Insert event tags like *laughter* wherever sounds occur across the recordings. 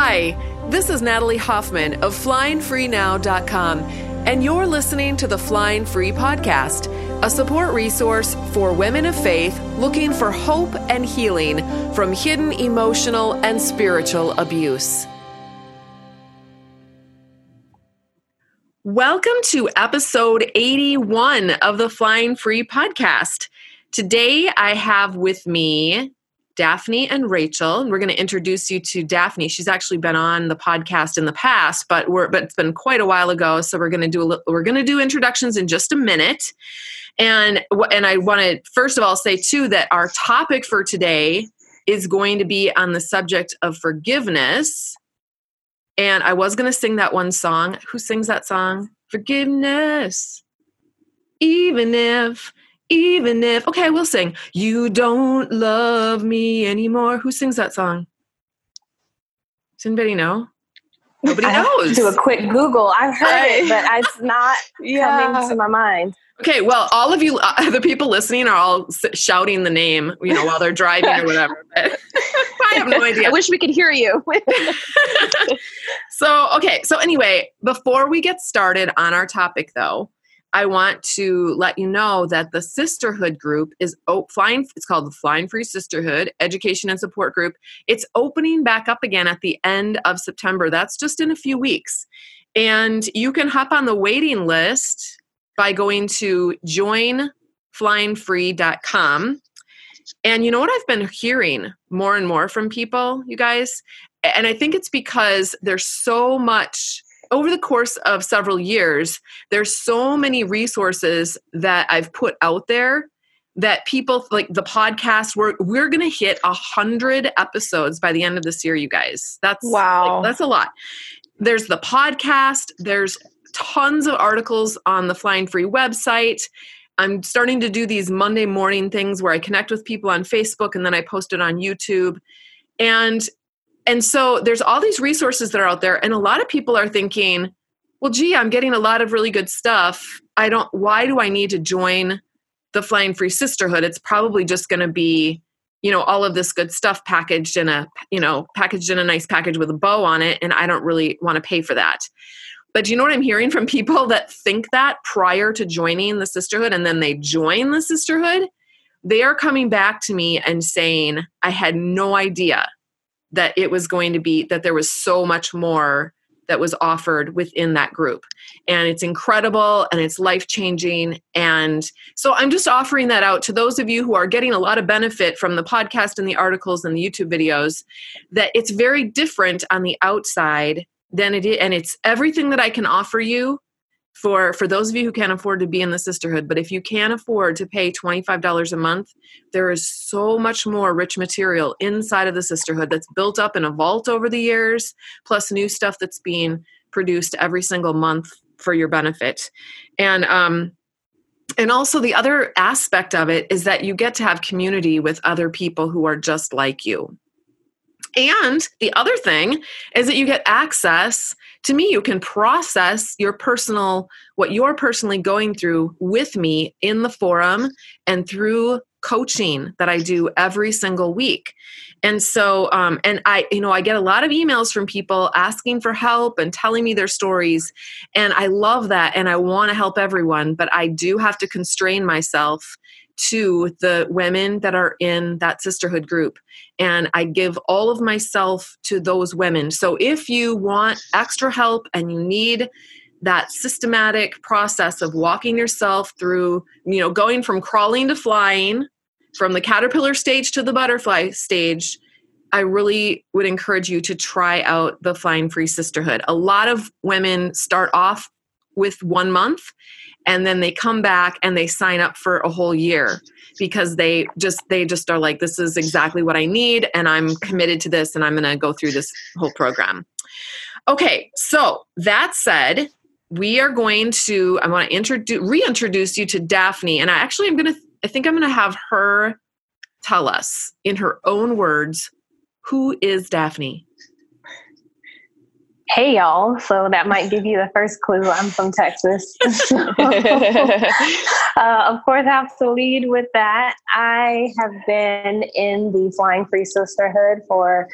Hi, this is Natalie Hoffman of FlyingFreeNow.com, and you're listening to the Flying Free Podcast, a support resource for women of faith looking for hope and healing from hidden emotional and spiritual abuse. Welcome to episode 81 of the Flying Free Podcast. Today I have with me Daphne and Rachel, and we're going to introduce you to Daphne. She's actually been on the podcast in the past, but we're but it's been quite a while ago. So we're going to do a, we're going to do introductions in just a minute, and and I want to first of all say too that our topic for today is going to be on the subject of forgiveness. And I was going to sing that one song. Who sings that song? Forgiveness. Even if even if okay we'll sing. You don't love me anymore. Who sings that song? Does anybody know? Nobody I knows. do a quick google. I've heard I, it but it's *laughs* not yeah. coming to my mind. Okay well all of you uh, *laughs* the people listening are all shouting the name you know while they're driving or whatever *laughs* i have no idea. I wish we could hear you. So okay so anyway before we get started on our topic though I want to let you know that the sisterhood group is oh, flying. It's called the Flying Free Sisterhood Education and Support Group. It's opening back up again at the end of September. That's just in a few weeks, and you can hop on the waiting list by going to joinflyingfree.com. And you know what I've been hearing more and more from people, you guys, and I think it's because there's so much over the course of several years, there's so many resources that I've put out there that people like the podcast we're we're gonna hit a hundred episodes by the end of this year you guys. That's wow. like, that's a lot. There's the podcast there's tons of articles on the flying free website. I'm starting to do these monday morning things where i connect with people on facebook and then i post it on youtube. And and so there's all these resources that are out there and a lot of people are thinking well gee i'm getting a lot of really good stuff. I don't why do i need to join the flying free sisterhood? It's probably just going to be you know all of this good stuff packaged in a you know packaged in a nice package with a bow on it and i don't really want to pay for that. But you know what i'm hearing from people that think that prior to joining the sisterhood and then they join the sisterhood? They are coming back to me and saying i had no idea that it was going to be that there was so much more that was offered within that group. And it's incredible and it's life changing and so i'm just offering that out to those of you who are getting a lot of benefit from the podcast and the articles and the youtube videos that it's very different on the outside than it is and it's everything that i can offer you for for those of you who can't afford to be in the sisterhood but if you can afford to pay $25 a month there is so much more rich material inside of the sisterhood that's built up in a vault over the years plus new stuff that's being produced every single month for your benefit. And um and also the other aspect of it is that you get to have community with other people who are just like you. And the other thing is that you get access to me. You can process your personal, what you're personally going through with me in the forum and through coaching that I do every single week. And so, um, and I, you know, I get a lot of emails from people asking for help and telling me their stories. And I love that. And I want to help everyone, but I do have to constrain myself to the women that are in that sisterhood group and I give all of myself to those women. So if you want extra help and you need that systematic process of walking yourself through, you know, going from crawling to flying, from the caterpillar stage to the butterfly stage, I really would encourage you to try out the Flying Free Sisterhood. A lot of women start off with one month and then they come back and they sign up for a whole year because they just they just are like this is exactly what i need and i'm committed to this and i'm going to go through this whole program. Okay so that said we are going to i want to introduce reintroduce you to daphne and i actually i'm going to i think i'm going to have her tell us in her own words who is daphne Hey y'all. So that might give you the first clue. I'm from Texas. *laughs* *laughs* So, *laughs* uh, of course, I have to lead with that. I have been in the Flying Free Sisterhood for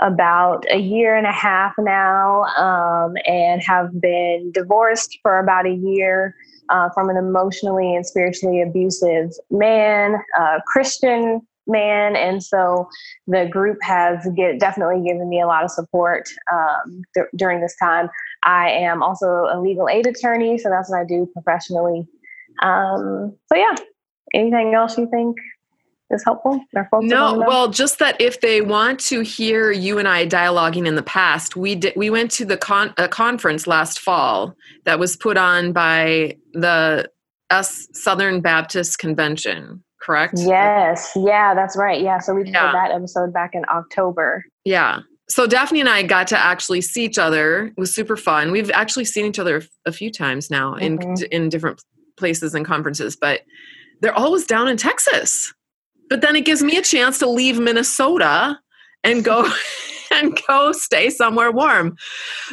about a year and a half now um, and have been divorced for about a year. Uh, from an emotionally and spiritually abusive man, uh, Christian man. And so the group has get, definitely given me a lot of support um, th- during this time. I am also a legal aid attorney so that's what i do professionally. Um, so yeah. Anything else you think is helpful no well just that if they want to hear you and i dialoguing in the past we did we went to the con- a conference last fall that was put on by the us southern baptist convention correct? Yes. Yeah, that's right. Yeah. So we did yeah. that episode back in October. Yeah. So Daphne and I got to actually see each other. It was super fun. We've actually seen each other a few times now mm-hmm. in in different places and conferences, but they're always down in Texas. But then it gives me a chance to leave Minnesota and go *laughs* *laughs* and go stay somewhere warm.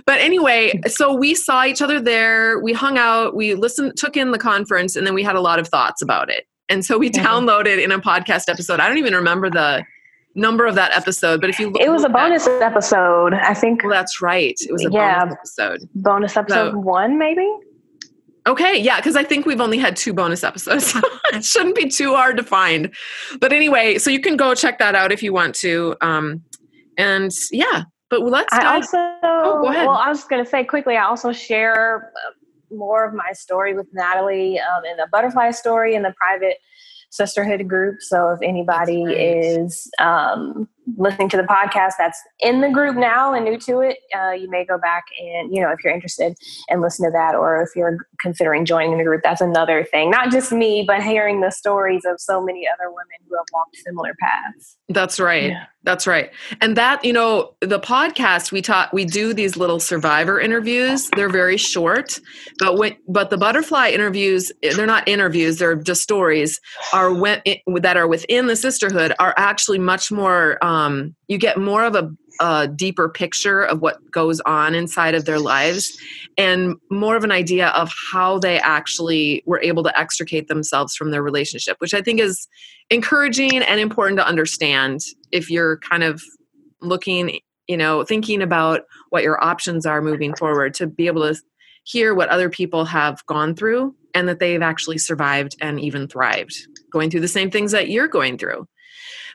But anyway, so we saw each other there. We hung out, we listened, took in the conference, and then we had a lot of thoughts about it. And so we mm-hmm. downloaded in a podcast episode. I don't even remember the number of that episode, but if you look, it was a bonus at, episode, I think. Well, that's right. It was a yeah, bonus episode. Bonus episode so, one, maybe. Okay, yeah, because I think we've only had two bonus episodes. *laughs* it shouldn't be too hard to find. But anyway, so you can go check that out if you want to. Um, and yeah, but let's. I also. Oh, go ahead. Well, I was going to say quickly. I also share more of my story with Natalie um, in the butterfly story in the private sisterhood group. So if anybody is um, listening to the podcast that's in the group now and new to it, uh, you may go back and, you know, if you're interested and listen to that, or if you're considering joining the group, that's another thing. Not just me, but hearing the stories of so many other women who have walked similar paths. That's right. Yeah. That's right. And that, you know, the podcast we taught we do these little survivor interviews. They're very short, but when but the butterfly interviews, they're not interviews, they're just stories are when, that are within the sisterhood are actually much more um, Um, you get more of a, a deeper picture of what goes on inside of their lives and more of an idea of how they actually were able to extricate themselves from their relationship, which I think is encouraging and important to understand if you're kind of looking, you know, thinking about what your options are moving forward to be able to hear what other people have gone through and that they've actually survived and even thrived going through the same things that you're going through.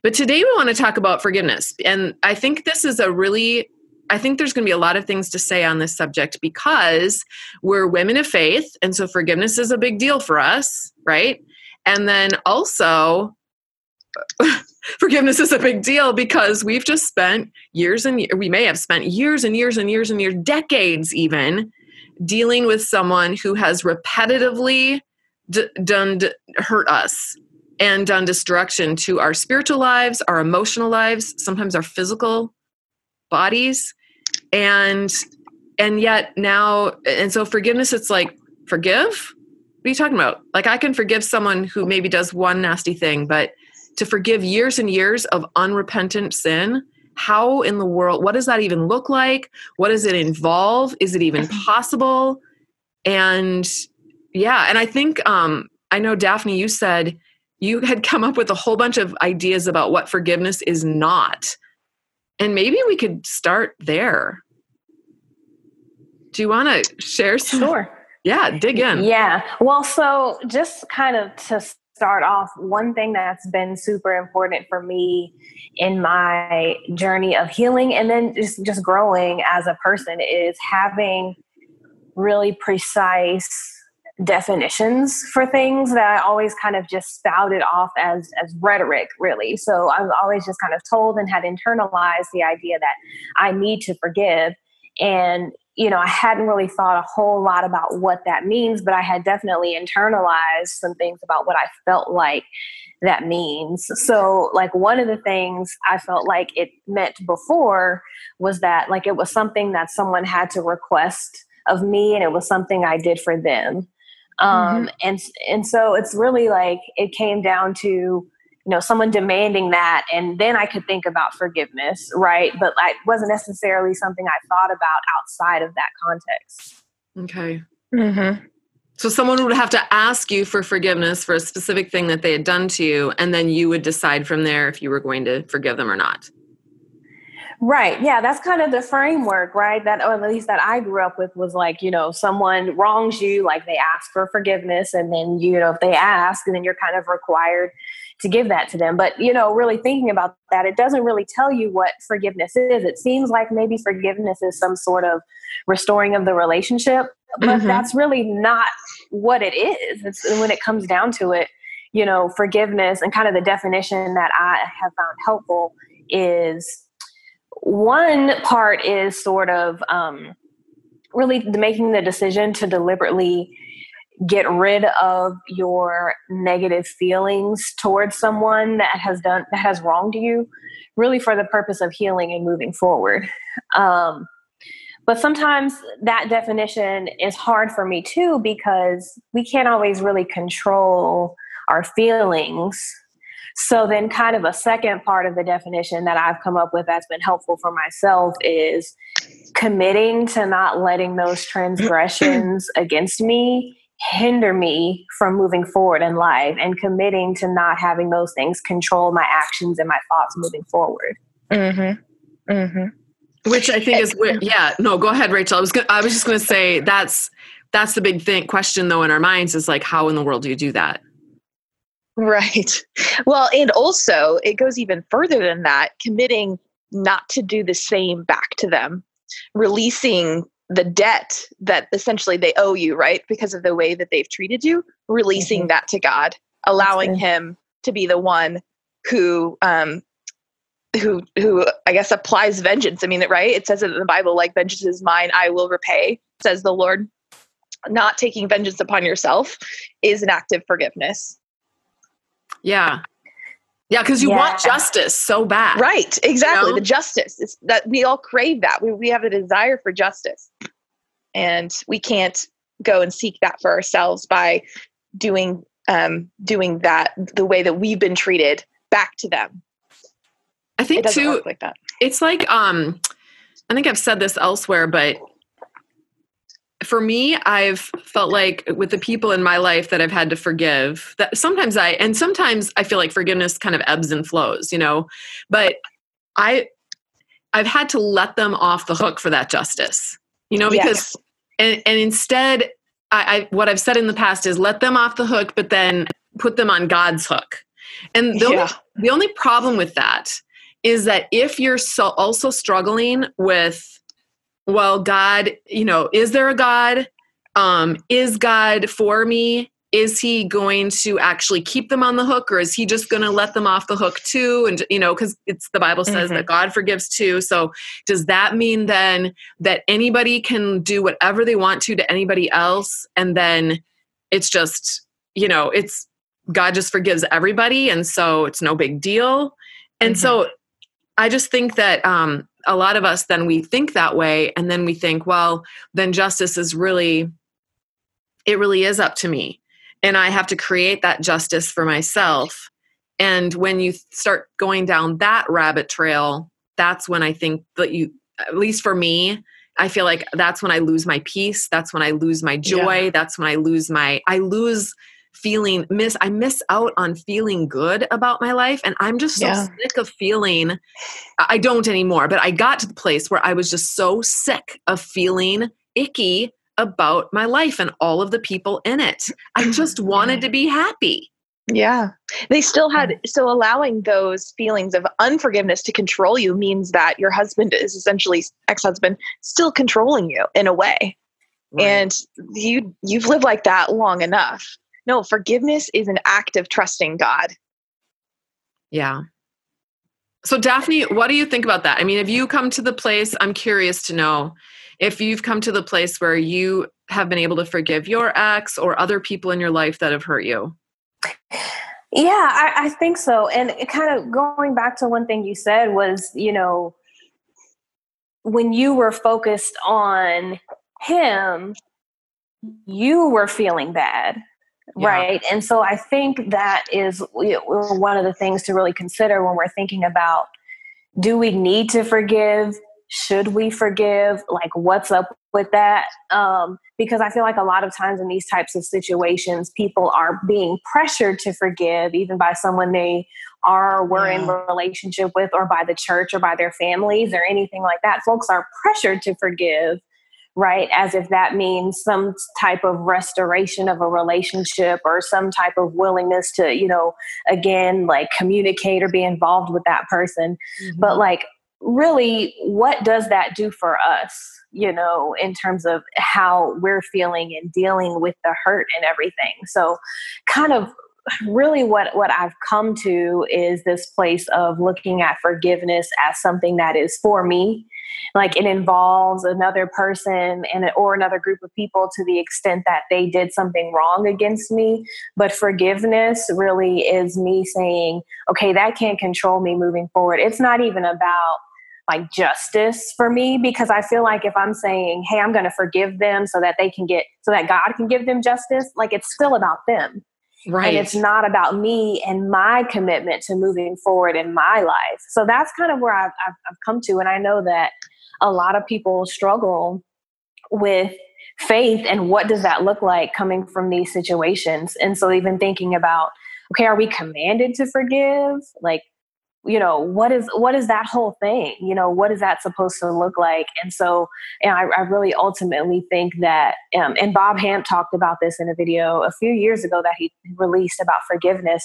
But today we want to talk about forgiveness. And I think this is a really I think there's going to be a lot of things to say on this subject because we're women of faith and so forgiveness is a big deal for us, right? And then also *laughs* forgiveness is a big deal because we've just spent years and we may have spent years and years and years and years decades even dealing with someone who has repetitively d- done d- hurt us and done destruction to our spiritual lives, our emotional lives, sometimes our physical bodies. And and yet now and so forgiveness it's like forgive? What are you talking about? Like I can forgive someone who maybe does one nasty thing, but to forgive years and years of unrepentant sin, how in the world what does that even look like? What does it involve? Is it even possible? And yeah, and I think um I know Daphne you said you had come up with a whole bunch of ideas about what forgiveness is not. And maybe we could start there. Do you want to share some? Sure. Yeah, dig in. Yeah. Well, so just kind of to start off, one thing that's been super important for me in my journey of healing and then just, just growing as a person is having really precise definitions for things that I always kind of just spouted off as as rhetoric really. So I was always just kind of told and had internalized the idea that I need to forgive and you know, I hadn't really thought a whole lot about what that means, but I had definitely internalized some things about what I felt like that means. So, like, one of the things I felt like it meant before was that, like, it was something that someone had to request of me and it was something I did for them. Um, mm-hmm. and and so it's really like it came down to you know someone demanding that and then i could think about forgiveness right but it wasn't necessarily something i thought about outside of that context okay mm-hmm. so someone would have to ask you for forgiveness for a specific thing that they had done to you and then you would decide from there if you were going to forgive them or not Right. Yeah, that's kind of the framework, right? That or at least that I grew up with was like, you know, someone wrongs you, like they ask for forgiveness and then you know, if they ask, and then you're kind of required to give that to them. But, you know, really thinking about that, it doesn't really tell you what forgiveness is. It seems like maybe forgiveness is some sort of restoring of the relationship, but mm-hmm. that's really not what it is. It's when it comes down to it, you know, forgiveness and kind of the definition that I have found helpful is one part is sort of um, really making the decision to deliberately get rid of your negative feelings towards someone that has done that has wronged you really for the purpose of healing and moving forward. Um, but sometimes that definition is hard for me too because we can't always really control our feelings so then kind of a second part of the definition that I've come up with that's been helpful for myself is committing to not letting those transgressions *clears throat* against me hinder me from moving forward in life and committing to not having those things control my actions and my thoughts moving forward. Mm-hmm. Mm-hmm. Which I think is yeah. No, go ahead, Rachel. I was gonna, I was just going to say that's that's the big thing question though in our minds is like how in the world do you do that? Right. Well, and also it goes even further than that, committing not to do the same back to them, releasing the debt that essentially they owe you, right? Because of the way that they've treated you, releasing mm-hmm. that to God, allowing Him to be the one who, um, who, who I guess applies vengeance. I mean, right? It says it in the Bible, like vengeance is mine, I will repay, says the Lord. Not taking vengeance upon yourself is an act of forgiveness. Yeah. Yeah, because you yeah. want justice so bad. Right, exactly. You know? The justice. It's that we all crave that. We, we have a desire for justice. And we can't go and seek that for ourselves by doing um, doing that the way that we've been treated back to them. I think too like that. It's like um I think I've said this elsewhere, but for me i've felt like with the people in my life that i've had to forgive that sometimes i and sometimes i feel like forgiveness kind of ebbs and flows you know but i i've had to let them off the hook for that justice you know because yes. and, and instead I, I what i've said in the past is let them off the hook but then put them on god's hook and the, yeah. only, the only problem with that is that if you're so also struggling with well god you know is there a god? Um is god for me? Is he going to actually keep them on the hook or is he just going to let them off the hook too? And you know because it's the bible says mm-hmm. that god forgives too. So does that mean then that anybody can do whatever they want to to anybody else? And then it's just you know it's god just forgives everybody and so it's no big deal. And mm-hmm. so i just think that um a lot of us then we think that way and then we think well then justice is really it really is up to me and i have to create that justice for myself and when you start going down that rabbit trail that's when i think that you at least for me i feel like that's when i lose my peace that's when i lose my joy yeah. that's when i lose my i lose feeling miss I miss out on feeling good about my life and I'm just so yeah. sick of feeling I don't anymore but I got to the place where I was just so sick of feeling icky about my life and all of the people in it. I *clears throat* just wanted to be happy. Yeah. They still had mm. so allowing those feelings of unforgiveness to control you means that your husband is essentially ex-husband still controlling you in a way. Right. And you you've lived like that long enough no, forgiveness is an act of trusting God. Yeah. So, Daphne, what do you think about that? I mean, have you come to the place? I'm curious to know if you've come to the place where you have been able to forgive your ex or other people in your life that have hurt you. Yeah, I, I think so. And kind of going back to one thing you said was, you know, when you were focused on him, you were feeling bad Yeah. Right. And so I think that is one of the things to really consider when we're thinking about do we need to forgive? Should we forgive? Like, what's up with that? Um, because I feel like a lot of times in these types of situations, people are being pressured to forgive, even by someone they are were yeah. in relationship with, or by the church, or by their families, or anything like that. Folks are pressured to forgive right? As if that means some type of restoration of a relationship or some type of willingness to, you know, again, like communicate or be involved with that person. Mm-hmm. But like, really, what does that do for us, you know, in terms of how we're feeling and dealing with the hurt and everything? So, kind of really what what I've come to is this place of looking at forgiveness as something that is for me like it involves another person and or another group of people to the extent that they did something wrong against me but forgiveness really is me saying okay that can't control me moving forward it's not even about like justice for me because I feel like if I'm saying, hey, I'm going to forgive them so that they can get, so that God can give them justice, like it's still about them. Right. And it's not about me and my commitment to moving forward in my life. So that's kind of where I've, I've, I've come to. And I know that a lot of people struggle with faith and what does that look like coming from these situations. And so even thinking about, okay, are we commanded to forgive? Like, you know what is what is that whole thing? You know what is that supposed to look like? And so and I, I really ultimately think that um, and bob hamp talked about this in a video a few years ago that he released about forgiveness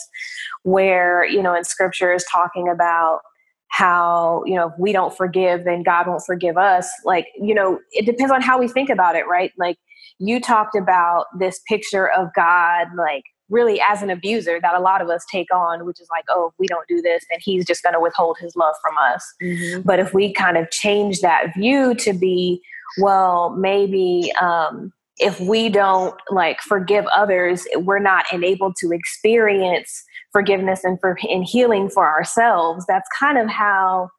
where you know in scripture is talking about how you know if we don't forgive then god won't forgive us. Like you know it depends on how we think about it right? Like you talked about this picture of god like really as an abuser that a lot of us take on, which is like, oh, if we don't do this, then he's just going to withhold his love from us. Mm-hmm. But if we kind of change that view to be, well, maybe um, if we don't like forgive others, we're not enabled to experience forgiveness and for and healing for ourselves. That's kind of how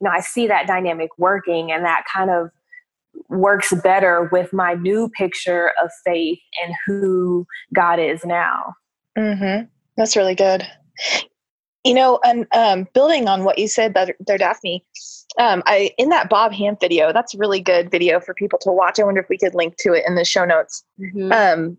you know I see that dynamic working, and that kind of works better with my new picture of faith and who God is now. Mm-hmm. That's really good. You know, and um, building on what you said there, there Daphne, um, I in that Bob Hamp video, that's a really good video for people to watch. I wonder if we could link to it in the show notes. Mm-hmm. Um,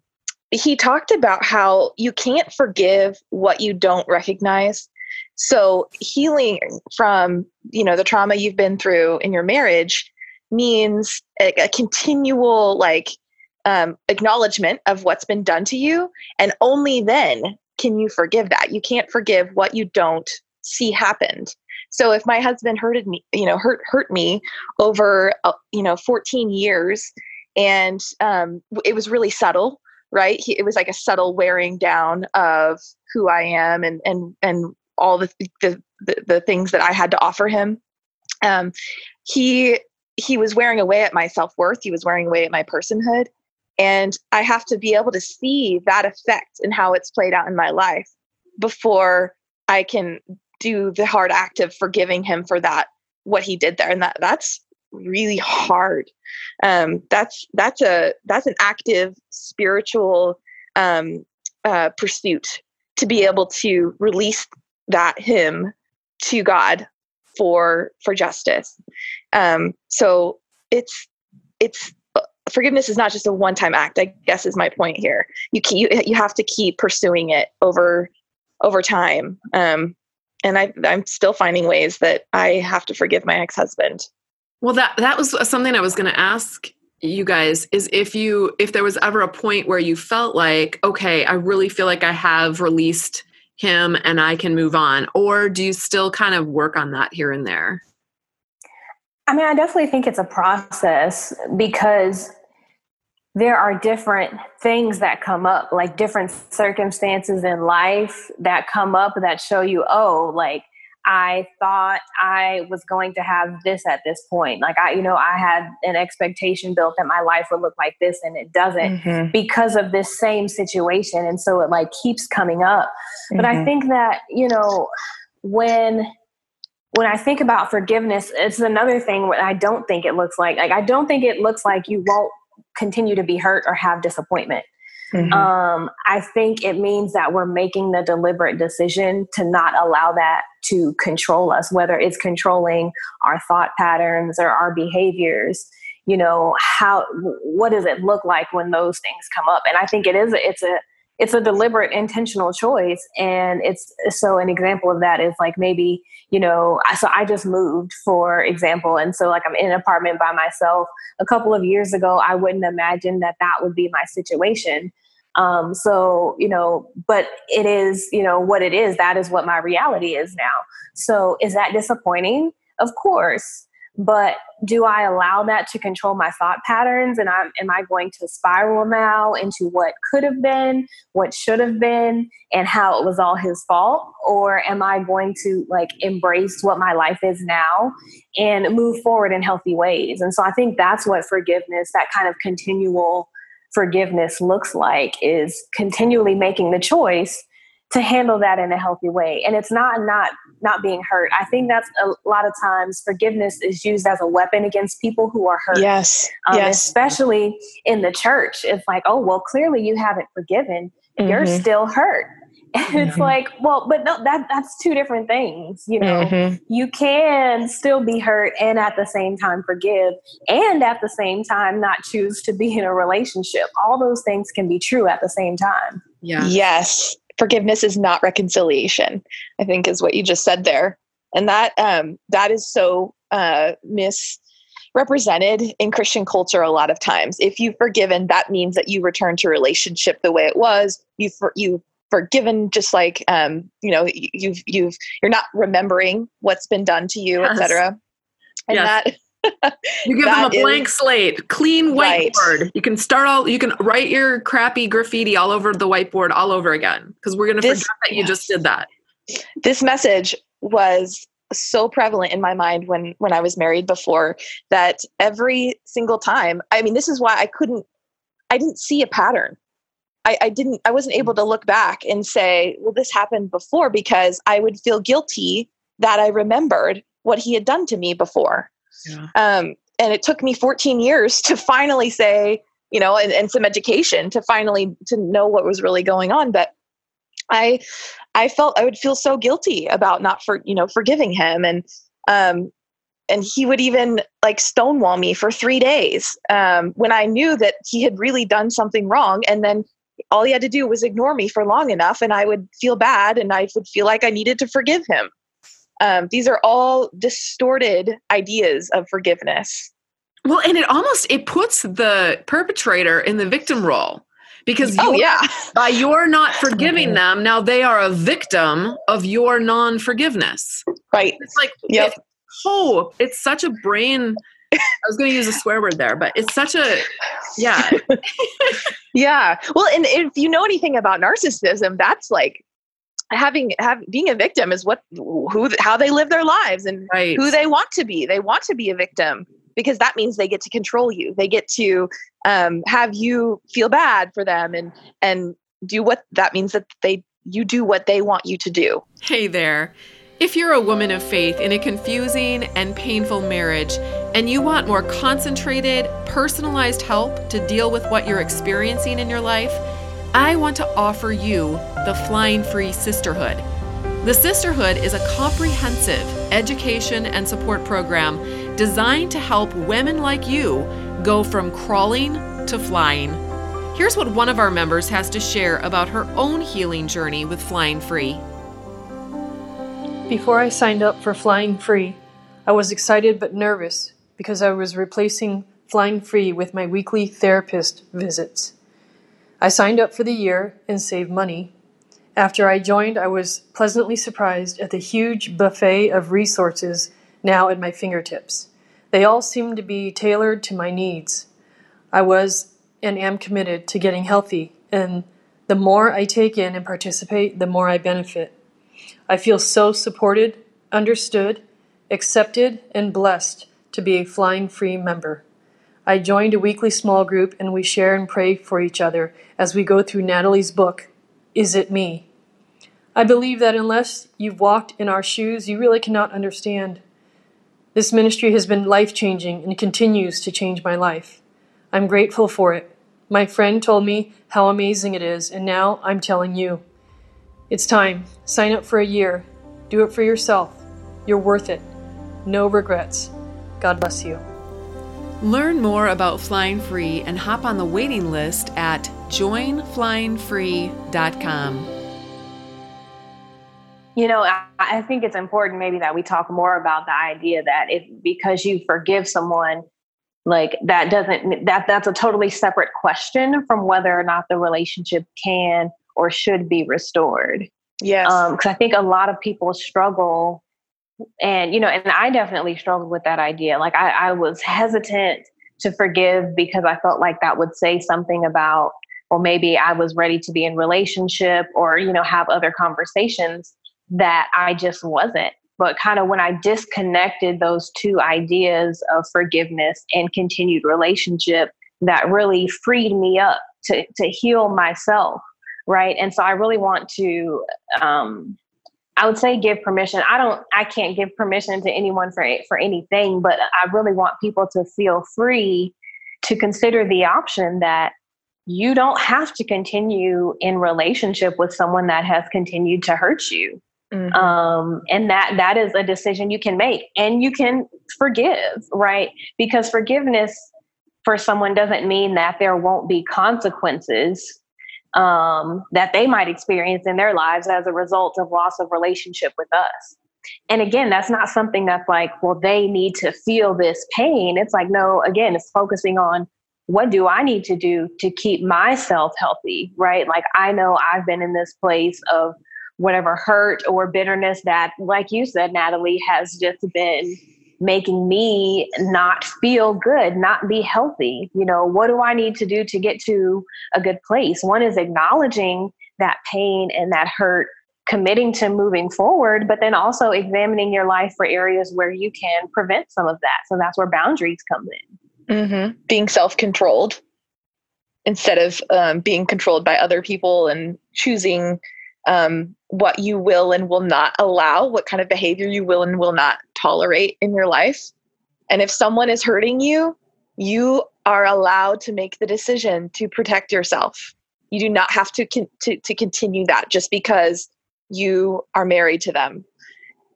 he talked about how you can't forgive what you don't recognize. So healing from you know the trauma you've been through in your marriage means a, a continual like um, acknowledgement of what's been done to you and only then can you forgive that. You can't forgive what you don't see happened. So if my husband hurted me you know hurt hurt me over uh, you know 14 years and um, it was really subtle right? He, it was like a subtle wearing down of who i am and and and all the the, the, the things that i had to offer him. Um, he he was wearing away at my self-worth he was wearing away at my personhood and i have to be able to see that effect and how it's played out in my life before i can do the hard act of forgiving him for that what he did there and that that's really hard. Um that's that's a that's an active spiritual um uh pursuit to be able to release that him to god for for justice um, so it's it's forgiveness is not just a one time act. I guess is my point here. You keep, you you have to keep pursuing it over over time. Um, and I, I'm still finding ways that I have to forgive my ex husband. Well, that that was something I was going to ask you guys is if you if there was ever a point where you felt like okay i really feel like i have released him and i can move on or do you still kind of work on that here and there? I mean, I definitely think it's a process because there are different things that come up, like different circumstances in life that come up that show you, oh, like I thought I was going to have this at this point. Like I, you know, I had an expectation built that my life would look like this and it doesn't mm-hmm. because of this same situation. And so it like keeps coming up. Mm-hmm. But I mm-hmm. think that, you know, when when I think about forgiveness, it's another thing what I don't think it looks like. Like I don't think it looks like you won't continue to be hurt or have disappointment. Mm-hmm. Um, I think it means that we're making the deliberate decision to not allow that to control us, whether it's controlling our thought patterns or our behaviors. You know, how what does it look like when those things come up? And I think it is it's a it's a deliberate intentional choice and it's so an example of that is like maybe you know so i just moved for example and so like i'm in an apartment by myself a couple of years ago i wouldn't imagine that that would be my situation um, so you know but it is you know what it is that is what my reality is now so is that disappointing of course but do I allow that to control my thought patterns? And I'm, am I going to spiral now into what could have been, what should have been, and how it was all his fault? Or am I going to like embrace what my life is now and move forward in healthy ways? And so I think that's what forgiveness, that kind of continual forgiveness looks like is continually making the choice to handle that in a healthy way. And it's not not not being hurt. I think that's a lot of times forgiveness is used as a weapon against people who are hurt. Yes. Um, yes. especially in the church. It's like oh well clearly you haven't forgiven. Mm-hmm. you're still hurt *laughs* and mm-hmm. it's like well but no that that's two different things you know. Mm-hmm. you can still be hurt and at the same time forgive and at the same time not choose to be in a relationship. All those things can be true at the same time. Yeah. Yes. Forgiveness is not reconciliation i think is what you just said there. And that um, that is so uh, misrepresented in christian culture a lot of times. If you've forgiven that means that you return to relationship the way it was. You for, you forgiven just like um, you know you've you've you're not remembering what's been done to you yes. etc and yes. that *laughs* you give them a blank is, slate, clean whiteboard. Right. You can start all. You can write your crappy graffiti all over the whiteboard all over again because we're going to forget that you yes. just did that. This message was so prevalent in my mind when when I was married before that every single time. I mean, this is why I couldn't. I didn't see a pattern. I, I didn't. I wasn't able to look back and say, "Well, this happened before," because I would feel guilty that I remembered what he had done to me before. Yeah. Um, and it took me 14 years to finally say, you know, and, and some education to finally to know what was really going on. But I, I felt I would feel so guilty about not for you know forgiving him, and um, and he would even like stonewall me for three days um, when I knew that he had really done something wrong, and then all he had to do was ignore me for long enough, and I would feel bad, and I would feel like I needed to forgive him. Um, these are all distorted ideas of forgiveness. Well, and it almost it puts the perpetrator in the victim role because oh yeah, by your not forgiving them, now they are a victim of your non forgiveness. Right. It's like yep. Oh, it's such a brain. I was going to use a swear word there, but it's such a yeah. *laughs* yeah. Well, and if you know anything about narcissism, that's like having have being a victim is what who how they live their lives and right. who they want to be they want to be a victim because that means they get to control you they get to um, have you feel bad for them and and do what that means that they you do what they want you to do hey there if you're a woman of faith in a confusing and painful marriage and you want more concentrated personalized help to deal with what you're experiencing in your life I want to offer you the Flying Free Sisterhood. The Sisterhood is a comprehensive education and support program designed to help women like you go from crawling to flying. Here's what one of our members has to share about her own healing journey with Flying Free. Before I signed up for Flying Free, I was excited but nervous because I was replacing Flying Free with my weekly therapist visits. I signed up for the year and saved money. After I joined, I was pleasantly surprised at the huge buffet of resources now at my fingertips. They all seemed to be tailored to my needs. I was and am committed to getting healthy, and the more I take in and participate, the more I benefit. I feel so supported, understood, accepted, and blessed to be a Flying Free member. I joined a weekly small group and we share and pray for each other as we go through Natalie's book, Is It Me? I believe that unless you've walked in our shoes, you really cannot understand. This ministry has been life changing and continues to change my life. I'm grateful for it. My friend told me how amazing it is, and now I'm telling you. It's time. Sign up for a year. Do it for yourself. You're worth it. No regrets. God bless you. Learn more about Flying Free and hop on the waiting list at joinflyingfree.com. You know, I, I think it's important maybe that we talk more about the idea that if because you forgive someone, like that doesn't that that's a totally separate question from whether or not the relationship can or should be restored. Yes. Because um, I think a lot of people struggle and you know and i definitely struggled with that idea like I, I was hesitant to forgive because i felt like that would say something about well maybe i was ready to be in relationship or you know have other conversations that i just wasn't. But kind of when i disconnected those two ideas of forgiveness and continued relationship that really freed me up to to heal myself right? And so i really want to um I would say give permission. I don't I can't give permission to anyone for for anything, but I really want people to feel free to consider the option that you don't have to continue in relationship with someone that has continued to hurt you. Mm-hmm. Um, and that that is a decision you can make and you can forgive, right? Because forgiveness for someone doesn't mean that there won't be consequences um, that they might experience in their lives as a result of loss of relationship with us. And again, that's not something that's like, well, they need to feel this pain. It's like, no, again, it's focusing on what do I need to do to keep myself healthy, right? Like, I know I've been in this place of whatever hurt or bitterness that, like you said, Natalie, has just been making me not feel good, not be healthy. You know, what do I need to do to get to a good place? One is acknowledging that pain and that hurt, committing to moving forward, but then also examining your life for areas where you can prevent some of that. So that's where boundaries come in. Mm-hmm. Being self controlled instead of um, being controlled by other people and choosing um, what you will and will not allow, what kind of behavior you will and will not tolerate in your life. And if someone is hurting you, you are allowed to make the decision to protect yourself. You do not have to, con- to, to continue that just because you are married to them.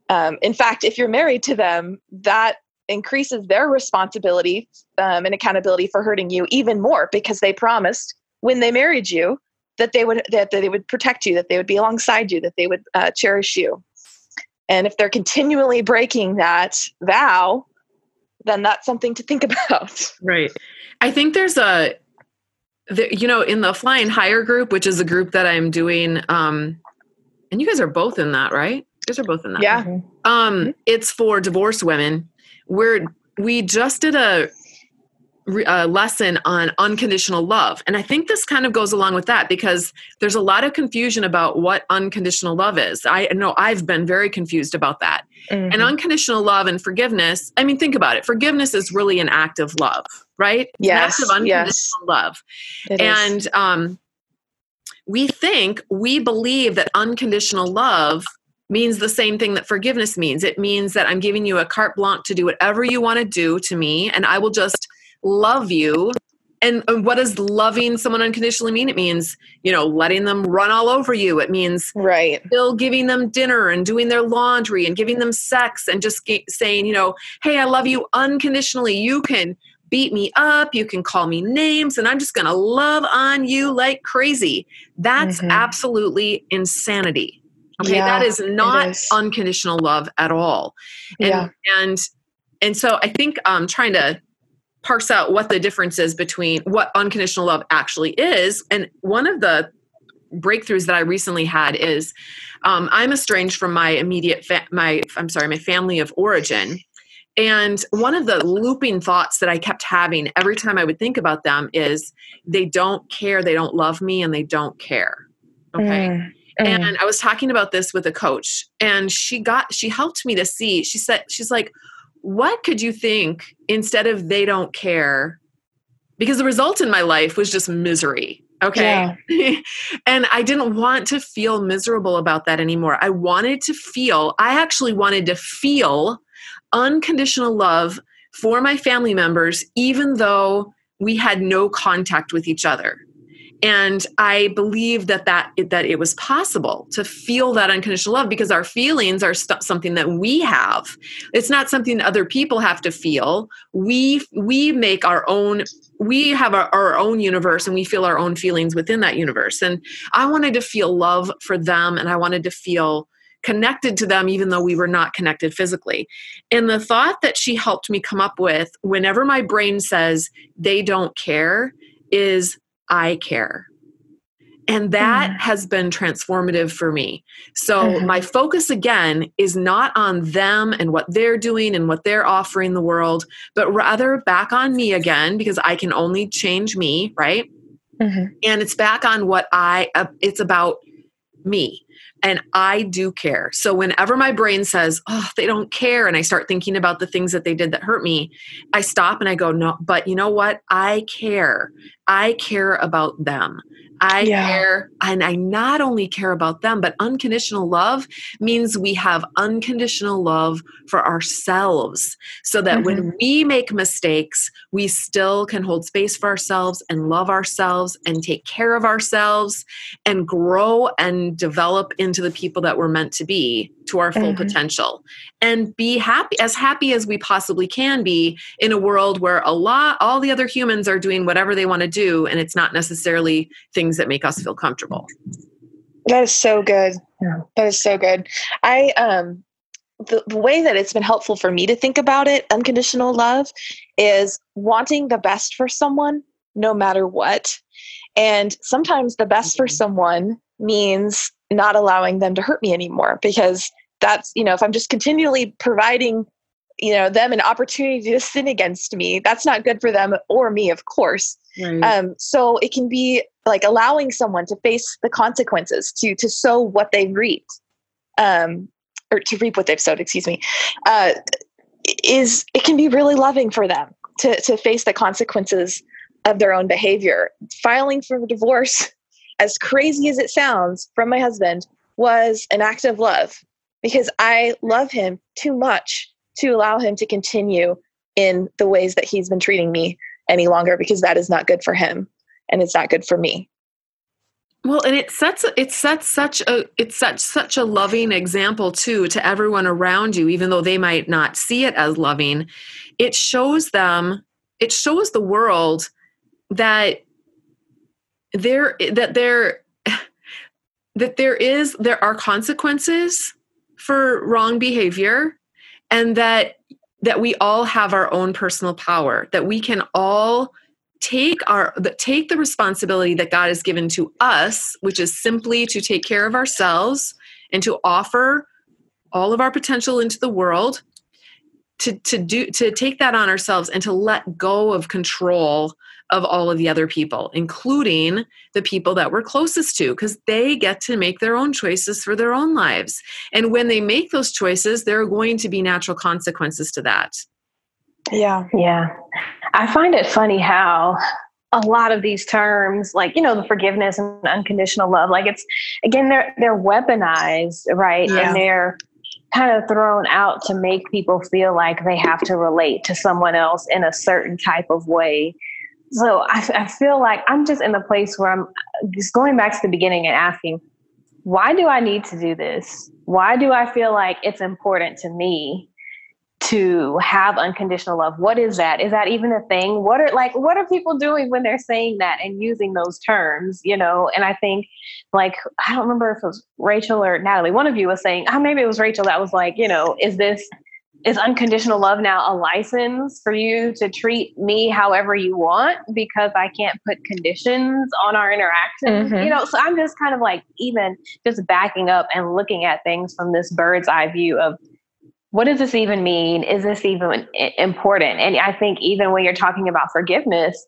Um, in fact, if you're married to them, that increases their responsibility um, and accountability for hurting you even more because they promised when they married you that they would that, that they would protect you, that they would be alongside you, that they would uh, cherish you. And if they're continually breaking that vow, then that's something to think *laughs* about. Right. I think there's a, the, you know, in the Flying Higher group, which is a group that I'm doing, um, and you guys are both in that, right? You guys are both in that. Yeah. Um, mm-hmm. It's for divorced women. We're we just did a uh, lesson on unconditional love. And I think this kind of goes along with that because there's a lot of confusion about what unconditional love is. I know I've been very confused about that. Mm-hmm. And unconditional love and forgiveness, I mean, think about it. Forgiveness is really an act of love, right? Yes. An act of unconditional yes. love. It and is. um, we think, we believe that unconditional love means the same thing that forgiveness means. It means that I'm giving you a carte blanche to do whatever you want to do to me, and I will just love you. And, what does loving someone unconditionally mean? It means you know letting them run all over you. It means right. still giving them dinner and doing their laundry and giving them sex and just saying you know hey i love you unconditionally. You can beat me up. You can call me names and i'm just gonna love on you like crazy. That's mm-hmm. absolutely insanity. Okay yeah, that is not is. unconditional love at all. And yeah. and and so i think um trying to parse out what the difference is between what unconditional love actually is. And one of the breakthroughs that I recently had is um, I'm estranged from my immediate fa- my I'm sorry my family of origin. And one of the looping thoughts that I kept having every time I would think about them is they don't care, they don't love me, and they don't care. Okay. Mm, mm. And I was talking about this with a coach, and she got, she helped me to see, she said, she's like, what could you think instead of they don't care? Because the result in my life was just misery. Okay. Yeah. *laughs* and I didn't want to feel miserable about that anymore. I wanted to feel, I actually wanted to feel unconditional love for my family members, even though we had no contact with each other and i believe that that that it was possible to feel that unconditional love because our feelings are st- something that we have. It's not something other people have to feel. We we make our own we have our, our own universe and we feel our own feelings within that universe. And i wanted to feel love for them and i wanted to feel connected to them even though we were not connected physically. And the thought that she helped me come up with whenever my brain says they don't care is I care. And that mm. has been transformative for me. So, mm-hmm. my focus again is not on them and what they're doing and what they're offering the world, but rather back on me again because I can only change me, right? Mm-hmm. And it's back on what I, uh, it's about me and I do care. So whenever my brain says, "Oh, they don't care," and I start thinking about the things that they did that hurt me, I stop and I go, "No, but you know what? I care. I care about them. I yeah. care, and I not only care about them, but unconditional love means we have unconditional love for ourselves so that mm-hmm. when we make mistakes, we still can hold space for ourselves and love ourselves and take care of ourselves and grow and develop into the people that we're meant to be to our full mm-hmm. potential and be happy as happy as we possibly can be in a world where a lot all the other humans are doing whatever they want to do and it's not necessarily things that make us feel comfortable that is so good yeah. that is so good i um the, the way that it's been helpful for me to think about it unconditional love is wanting the best for someone no matter what and sometimes the best for mm-hmm. someone means not allowing them to hurt me anymore because that's you know if i'm just continually providing you know them an opportunity to sin against me that's not good for them or me of course. Right. um, so it can be like allowing someone to face the consequences to to sow what they've reaped um, or to reap what they've sowed excuse me uh, is it can be really loving for them to to face the consequences of their own behavior. Filing for divorce as crazy as it sounds from my husband, was an act of love because I love him too much to allow him to continue in the ways that he's been treating me any longer because that is not good for him and it's not good for me. Well, and it sets it sets such a it's such such a loving example too to everyone around you, even though they might not see it as loving. It shows them, it shows the world that there that there *sighs* that there is there are consequences for wrong behavior and that that we all have our own personal power that we can all take our take the responsibility that God has given to us which is simply to take care of ourselves and to offer all of our potential into the world to to do to take that on ourselves and to let go of control of all of the other people, including the people that we're closest to, because they get to make their own choices for their own lives. And when they make those choices, there are going to be natural consequences to that. Yeah. Yeah. I find it funny how a lot of these terms like you know the forgiveness and unconditional love like it's again they're they're weaponized right yeah. and they're kind of thrown out to make people feel like they have to relate to someone else in a certain type of way so I, I feel like I'm just in the place where I'm just going back to the beginning and asking, why do I need to do this? Why do I feel like it's important to me to have unconditional love? What is that? Is that even a thing? What are like what are people doing when they're saying that and using those terms? You know, and I think like I don't remember if it was Rachel or Natalie. One of you was saying, oh, maybe it was Rachel that was like, you know, is this is unconditional love now a license for you to treat me however you want because I can't put conditions on our interaction? Mm-hmm. You know, so I'm just kind of like even just backing up and looking at things from this bird's eye view of what does this even mean? Is this even important? And I think even when you're talking about forgiveness,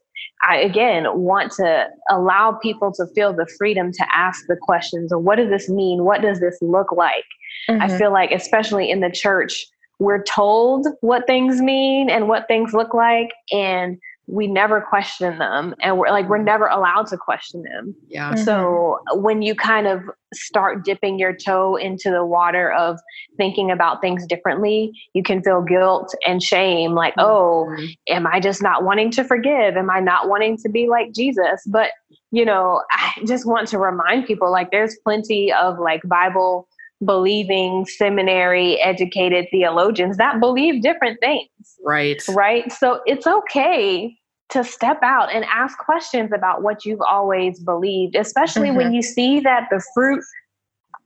I again want to allow people to feel the freedom to ask the questions of what does this mean? What does this look like? Mm-hmm. I feel like, especially in the church, we're told what things mean and what things look like and we never question them and we're like we're never allowed to question them Yeah. Mhm. so when you kind of start dipping your toe into the water of thinking about things differently you can feel guilt and shame like oh Mhm. am I just not wanting to forgive? Am I not wanting to be like Jesus? But, you know, I just want to remind people like there's plenty of like Bible believing, seminary educated theologians that believe different things, Right. right? So it's okay to step out and ask questions about what you've always believed, especially when you see that the fruit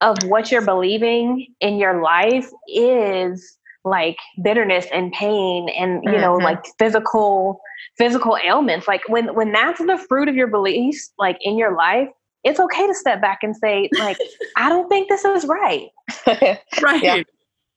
of what you're believing in your life is like bitterness and pain and you know Mhm. like physical physical ailments like when when that's the fruit of your beliefs like in your life it's okay to step back and say like *laughs* i don't think this is right *laughs* Right. Yeah.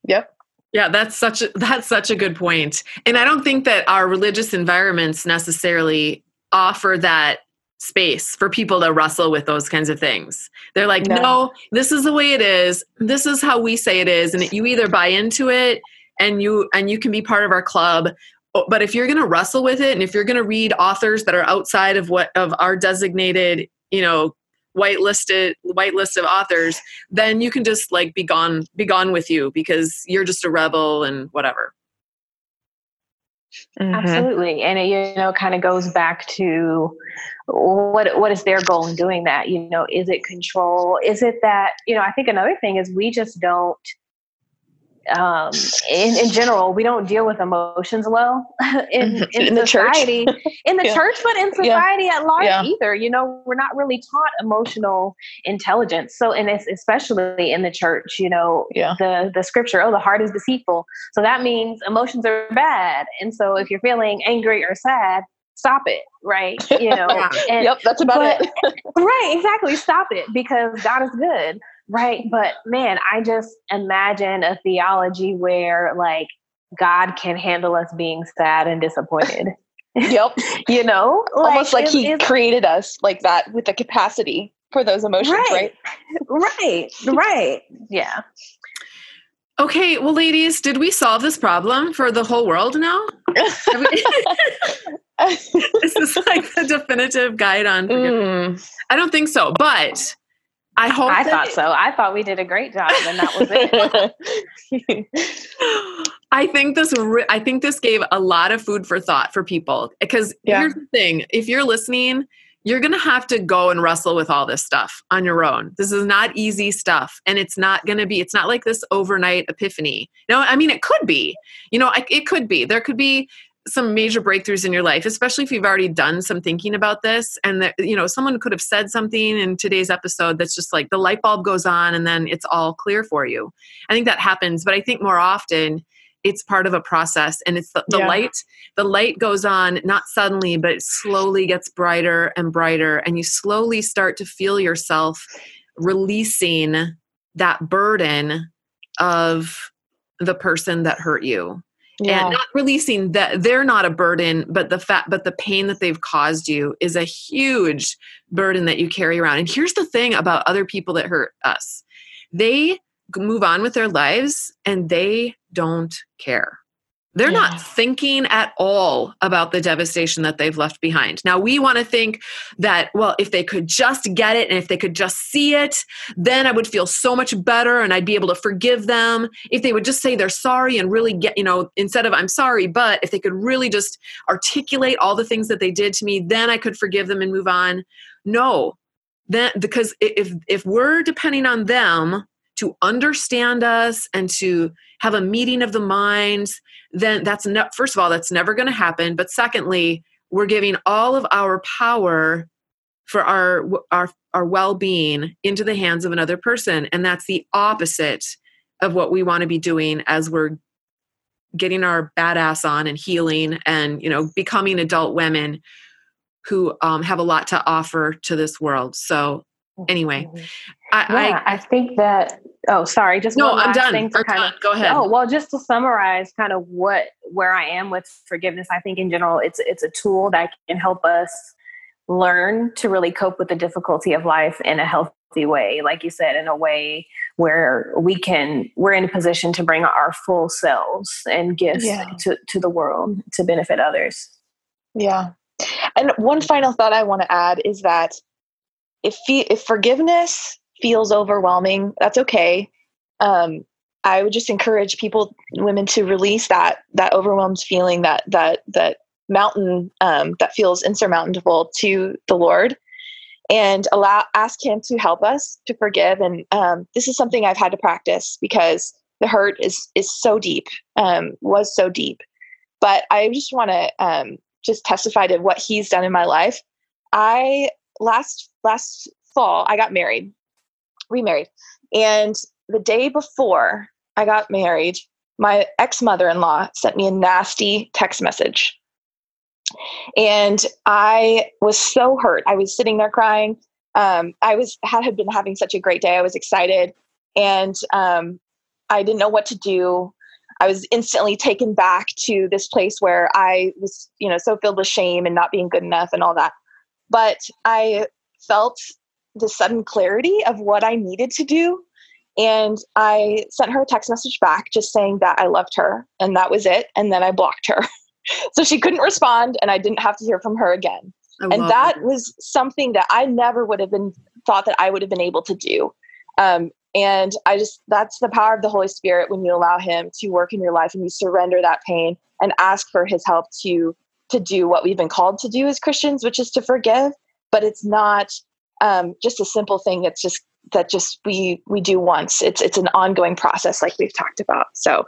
Yep. Yeah, that's such a, that's such a good point. And I don't think that our religious environments necessarily offer that space for people to wrestle with those kinds of things. They're like, No. "No, this is the way it is. This is how we say it is." And you either buy into it and you and you can be part of our club, but if you're going to wrestle with it and if you're going to read authors that are outside of what of our designated, you know, white listed white list of authors, then you can just like be gone be gone with you because you're just a rebel and whatever. Mhm. absolutely and it you know kind of goes back to what what is their goal in doing that you know is it control is it that you know i think another thing is we just don't um in, in general we don't deal with emotions well *laughs* in, *laughs* in, In the church. in the *laughs* Yeah. church but in Yeah. society at large Yeah. either you know we're not really taught emotional intelligence so and it's especially in the church you know Yeah. the the scripture oh the heart is deceitful so that means emotions are bad and so if you're feeling angry or sad stop it right you know and, Yep, that's about but- it. right exactly stop it because god is good right but man i just imagine a theology where like god can handle us being sad and disappointed yep. *laughs* you know Almost like he is- created us like that with the capacity for those emotions, right? Right. right right yeah Okay, well ladies, did we solve this problem for the whole world now? Have we- *laughs* *laughs* Is like the definitive guide on? Mm. I don't think so, but I hope i thought so i thought we did a great job and that was it *laughs* *laughs* I think this re- I think this gave a lot of food for thought for people because Yeah. here's the thing if you're listening you're going to have to go and wrestle with all this stuff on your own. This is not easy stuff and it's not going to be it's not like this overnight epiphany. No, I mean it could be. You know, I- it could be. There could be some major breakthroughs in your life, especially if you've already done some thinking about this and that you know someone could have said something in today's episode that's just like the light bulb goes on and then it's all clear for you. I think that happens, but I think more often it's part of a process and it's the, the Yeah. light the light goes on not suddenly but it slowly gets brighter and brighter and you slowly start to feel yourself releasing that burden of the person that hurt you Yeah. and not releasing that they're not a burden but the fact but the pain that they've caused you is a huge burden that you carry around. And here's the thing about other people that hurt us. They move on with their lives and they don't care they're Yeah. not thinking at all about the devastation that they've left behind. Now, we want to think that, well, if they could just get it and if they could just see it, then I would feel so much better and I'd be able to forgive them. If they would just say they're sorry and really get, you know, instead of I'm sorry, but if they could really just articulate all the things that they did to me, then I could forgive them and move on. No, then because if if we're depending on them to understand us and to have a meeting of the minds then that's not first of all that's never going to happen but secondly we're giving all of our power for our our our well-being into the hands of another person and that's the opposite of what we want to be doing as we're getting our badass on and healing and you know becoming adult women who um, have a lot to offer to this world. So anyway I, yeah, I, think that. Oh, sorry. Just No, I'm done. Thing to kind done. of Go ahead. Oh well, just to summarize, kind of what where I am with forgiveness. I think in general, it's it's a tool that can help us learn to really cope with the difficulty of life in a healthy way, like you said, in a way where we can we're in a position to bring our full selves and gifts Yeah. to to the world to benefit others. Yeah. And one final thought I want to add is that if if forgiveness feels overwhelming, that's okay. Um, I would just encourage people, women, to release that that overwhelmed feeling, that that that mountain um, that feels insurmountable to the Lord, and allow ask Him to help us to forgive. And um, this is something I've had to practice because the hurt is is so deep, um, was so deep. But I just want to um, just testify to what He's done in my life. I last last fall I got married, remarried, and the day before I got married, my ex mother in law sent me a nasty text message. And I was so hurt. I was sitting there crying. Um, I was had, been having such a great day. I was excited, and um, I didn't know what to do. I was instantly taken back to this place where I was, you know, so filled with shame and not being good enough and all that. But I felt the sudden clarity of what I needed to do. And I sent her a text message back just saying that I loved her and that was it. And then I blocked her. *laughs* so she couldn't respond and I didn't have to hear from her again. I and that it. was something that I never would have been thought that I would have been able to do. Um, and I just, that's the power of the Holy Spirit when you allow Him to work in your life and you surrender that pain and ask for His help to, to do what we've been called to do as Christians, which is to forgive. But it's not um, just a simple thing that's just that just we we do once. It's it's an ongoing process like we've talked about. So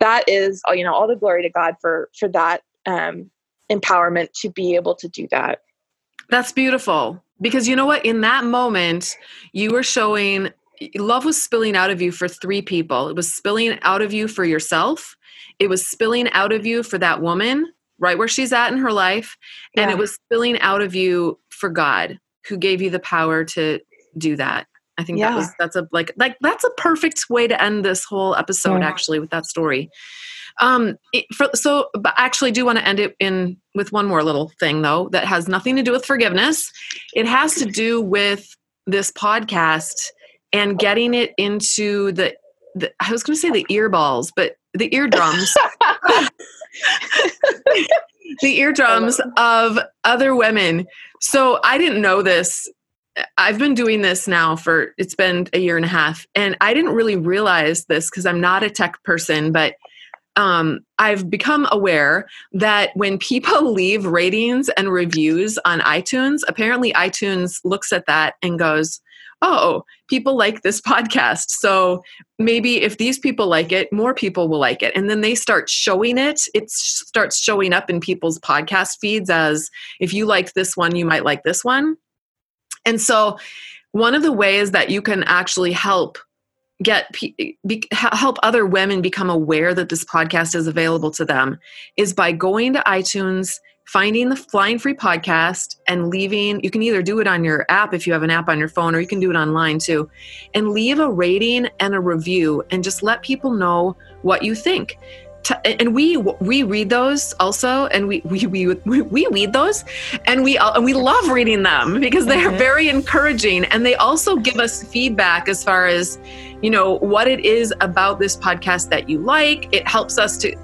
that is you know all the glory to god for for that um, empowerment to be able to do that. That's beautiful. Because you know what? In that moment you were showing love was spilling out of you for three people. It was spilling out of you for yourself. It was spilling out of you for that woman right where she's at in her life. And yeah. it was spilling out of you for god who gave you the power to do that I think yeah. that was that's a like like that's a perfect way to end this whole episode yeah. actually with that story. Um, it, for, so but I actually do want to end it in with one more little thing though that has nothing to do with forgiveness. It has to do with this podcast and getting it into the, the I was going to say the earballs, but the eardrums. *laughs* *laughs* the eardrums of other women. So I didn't know this I've been doing this now for it's been a year and a half, and I didn't really realize this because I'm not a tech person, but um, I've become aware that when people *laughs* leave ratings and reviews on iTunes, apparently iTunes looks at that and goes, Oh, people like this podcast. So maybe if these people like it, more people will like it. And then they start showing it. It starts showing up in people's podcast feeds as if you like this one, you might like this one. And so, one of the ways that you can actually help get help other women become aware that this podcast is available to them is by going to iTunes finding the flying free podcast and leaving you can either do it on your app if you have an app on your phone or you can do it online too and leave a rating and a review and just let people know what you think and we we read those also and we we we, we read those and we and we love reading them because they're mm-hmm. very encouraging and they also give us feedback as far as you know what it is about this podcast that you like it helps us to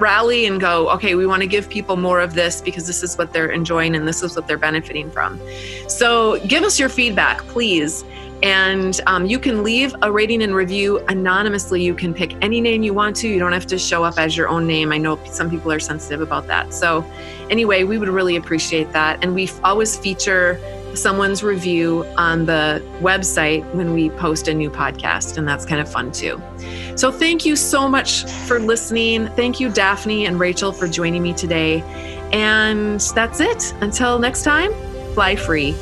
rally and go okay we want to give people more of this because this is what they're enjoying and this is what they're benefiting from so give us your feedback please and um, you can leave a rating and review anonymously. You can pick any name you want to. You don't have to show up as your own name. I know some people are sensitive about that. So, anyway, we would really appreciate that. And we always feature someone's review on the website when we post a new podcast, and that's kind of fun too. So, thank you so much for listening. Thank you, Daphne and Rachel, for joining me today. And that's it. Until next time, fly free.